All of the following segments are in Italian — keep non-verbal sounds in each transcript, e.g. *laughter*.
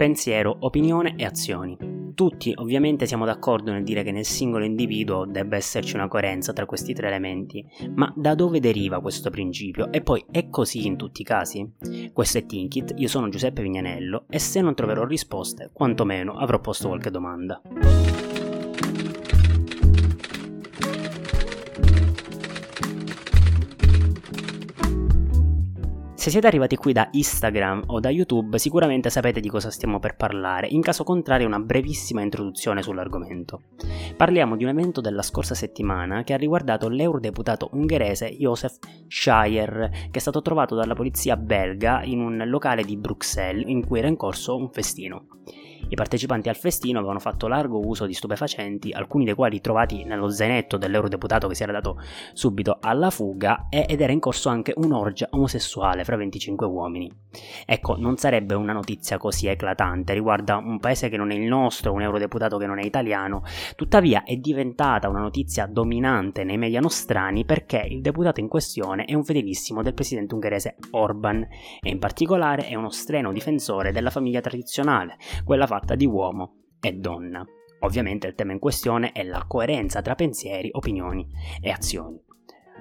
pensiero, opinione e azioni. Tutti ovviamente siamo d'accordo nel dire che nel singolo individuo debba esserci una coerenza tra questi tre elementi, ma da dove deriva questo principio? E poi è così in tutti i casi? Questo è Tinkit, io sono Giuseppe Vignanello e se non troverò risposte, quantomeno avrò posto qualche domanda. Se siete arrivati qui da Instagram o da YouTube sicuramente sapete di cosa stiamo per parlare, in caso contrario una brevissima introduzione sull'argomento. Parliamo di un evento della scorsa settimana che ha riguardato l'eurodeputato ungherese Josef Schaier, che è stato trovato dalla polizia belga in un locale di Bruxelles in cui era in corso un festino. I partecipanti al festino avevano fatto largo uso di stupefacenti, alcuni dei quali trovati nello zainetto dell'eurodeputato che si era dato subito alla fuga, ed era in corso anche un'orgia omosessuale fra 25 uomini. Ecco, non sarebbe una notizia così eclatante, riguarda un paese che non è il nostro, un eurodeputato che non è italiano, tuttavia è diventata una notizia dominante nei media nostrani perché il deputato in questione è un fedelissimo del presidente ungherese Orban e in particolare è uno streno difensore della famiglia tradizionale, quella fatta di uomo e donna. Ovviamente il tema in questione è la coerenza tra pensieri, opinioni e azioni.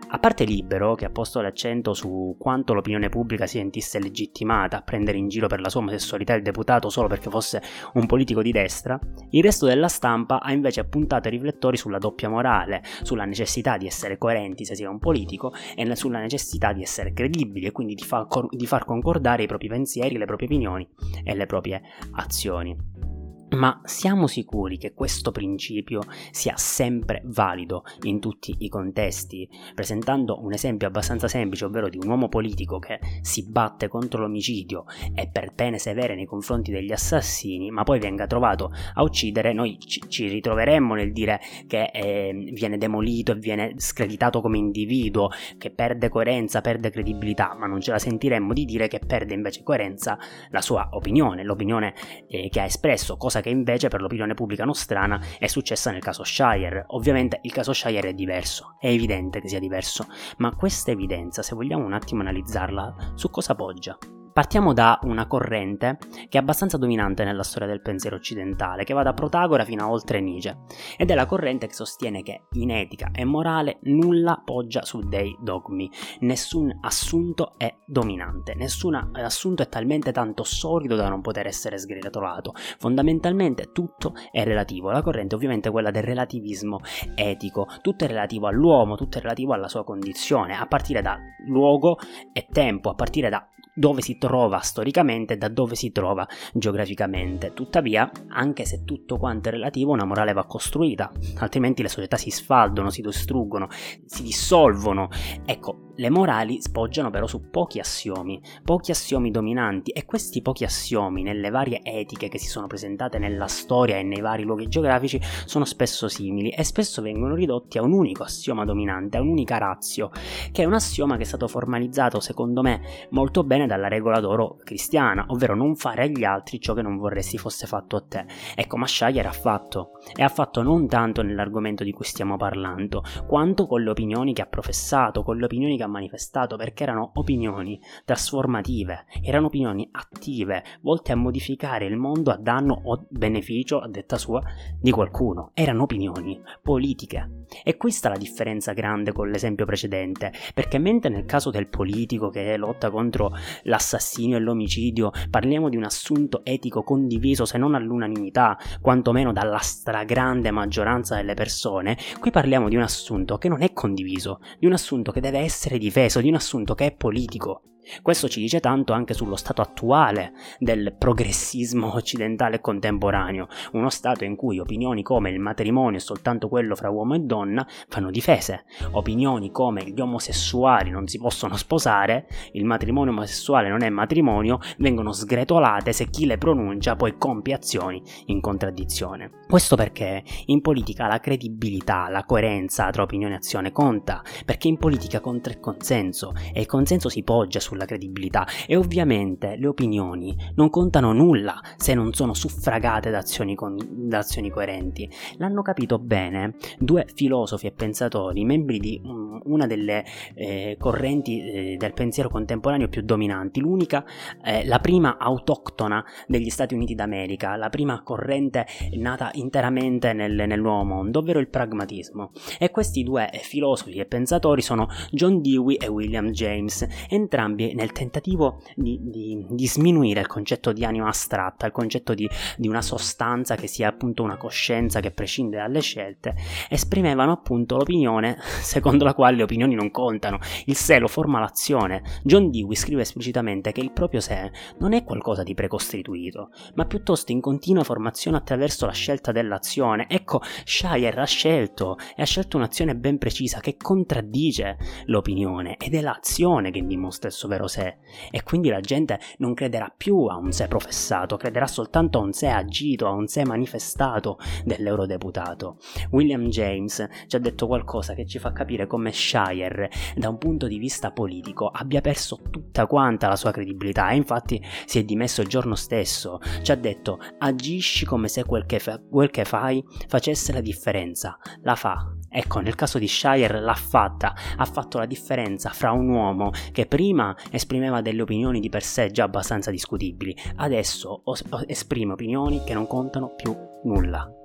A parte Libero, che ha posto l'accento su quanto l'opinione pubblica si sentisse legittimata a prendere in giro per la sua omosessualità il deputato solo perché fosse un politico di destra, il resto della stampa ha invece puntato i riflettori sulla doppia morale, sulla necessità di essere coerenti se si è un politico e sulla necessità di essere credibili e quindi di far, di far concordare i propri pensieri, le proprie opinioni e le proprie azioni. Ma siamo sicuri che questo principio sia sempre valido in tutti i contesti? Presentando un esempio abbastanza semplice, ovvero di un uomo politico che si batte contro l'omicidio e per pene severe nei confronti degli assassini, ma poi venga trovato a uccidere, noi ci, ritroveremmo nel dire che eh, viene demolito e viene screditato come individuo, che perde coerenza, perde credibilità, ma non ce la sentiremmo di dire che perde invece coerenza la sua opinione, l'opinione eh, che ha espresso, cosa cosa che invece per l'opinione pubblica nostrana è successa nel caso Shire. Ovviamente il caso Shire è diverso, è evidente che sia diverso, ma questa evidenza, se vogliamo un attimo analizzarla, su cosa poggia? Partiamo da una corrente che è abbastanza dominante nella storia del pensiero occidentale, che va da Protagora fino a oltre Nietzsche, ed è la corrente che sostiene che in etica e morale nulla poggia su dei dogmi, nessun assunto è dominante, nessun assunto è talmente tanto solido da non poter essere sgretolato, fondamentalmente tutto è relativo, la corrente è ovviamente quella del relativismo etico, tutto è relativo all'uomo, tutto è relativo alla sua condizione, a partire da luogo e tempo, a partire da dove si trova storicamente e da dove si trova geograficamente. Tuttavia, anche se tutto quanto è relativo, una morale va costruita, altrimenti le società si sfaldono, si distruggono, si dissolvono. Ecco, le morali spoggiano però su pochi assiomi, pochi assiomi dominanti e questi pochi assiomi nelle varie etiche che si sono presentate nella storia e nei vari luoghi geografici sono spesso simili e spesso vengono ridotti a un unico assioma dominante, a un'unica razio, che è un assioma che è stato formalizzato secondo me molto bene dalla regola d'oro cristiana, ovvero non fare agli altri ciò che non vorresti fosse fatto a te. Ecco, ma Shire ha fatto, e ha fatto non tanto nell'argomento di cui stiamo parlando, quanto con le opinioni che ha professato, con le opinioni che ha manifestato perché erano opinioni trasformative, erano opinioni attive, volte a modificare il mondo a danno o beneficio, a detta sua, di qualcuno. Erano opinioni politiche. E questa è la differenza grande con l'esempio precedente, perché mentre nel caso del politico che lotta contro l'assassinio e l'omicidio parliamo di un assunto etico condiviso se non all'unanimità, quantomeno dalla stragrande maggioranza delle persone, qui parliamo di un assunto che non è condiviso, di un assunto che deve essere difeso, di un assunto che è politico. Questo ci dice tanto anche sullo stato attuale del progressismo *laughs* occidentale contemporaneo, uno stato in cui opinioni come il matrimonio è soltanto quello fra uomo e donna vanno difese, opinioni come gli omosessuali non si possono sposare, il matrimonio omosessuale non è matrimonio, vengono sgretolate se chi le pronuncia poi compie azioni in contraddizione. Questo perché in politica la credibilità, la coerenza tra opinione e azione conta, perché in politica conta consenso e il consenso si poggia sulla credibilità e ovviamente le opinioni non contano nulla se non sono suffragate da azioni, con, da azioni coerenti. L'hanno capito bene due filosofi e pensatori, membri di um, una delle eh, correnti eh, del pensiero contemporaneo più dominanti, l'unica, eh, la prima autoctona degli Stati Uniti d'America, la prima corrente nata interamente nel, nel nuovo mondo, ovvero il pragmatismo. E questi due filosofi e pensatori sono John Dewey e William James, entrambi nel tentativo di, di, di sminuire il concetto di anima astratta, il concetto di, di una sostanza che sia appunto una coscienza che prescinde dalle scelte, esprimevano appunto l'opinione *laughs* secondo la quale le opinioni non contano, il sé lo forma l'azione. John Dewey scrive esplicitamente che il proprio sé non è qualcosa di precostituito, ma piuttosto in continua formazione attraverso la scelta dell'azione. Ecco, Shire ha scelto e ha scelto un'azione ben precisa che contraddice l'opinione ed è l'azione che dimostra il suo vero sé. E quindi la gente non crederà più a un sé professato, crederà soltanto a un sé agito, a un sé manifestato dell'eurodeputato. William James ci ha detto qualcosa che ci fa capire come Shire, da un punto di vista politico, abbia perso tutta quanta la sua credibilità e infatti si è dimesso il giorno stesso. Ci ha detto agisci come se quel che, fa- quel che fai facesse la differenza. La fa. Ecco, nel caso di Shire l'ha fatta, ha fatto la differenza fra un uomo che prima esprimeva delle opinioni di per sé già abbastanza discutibili, adesso esprime opinioni che non contano più nulla.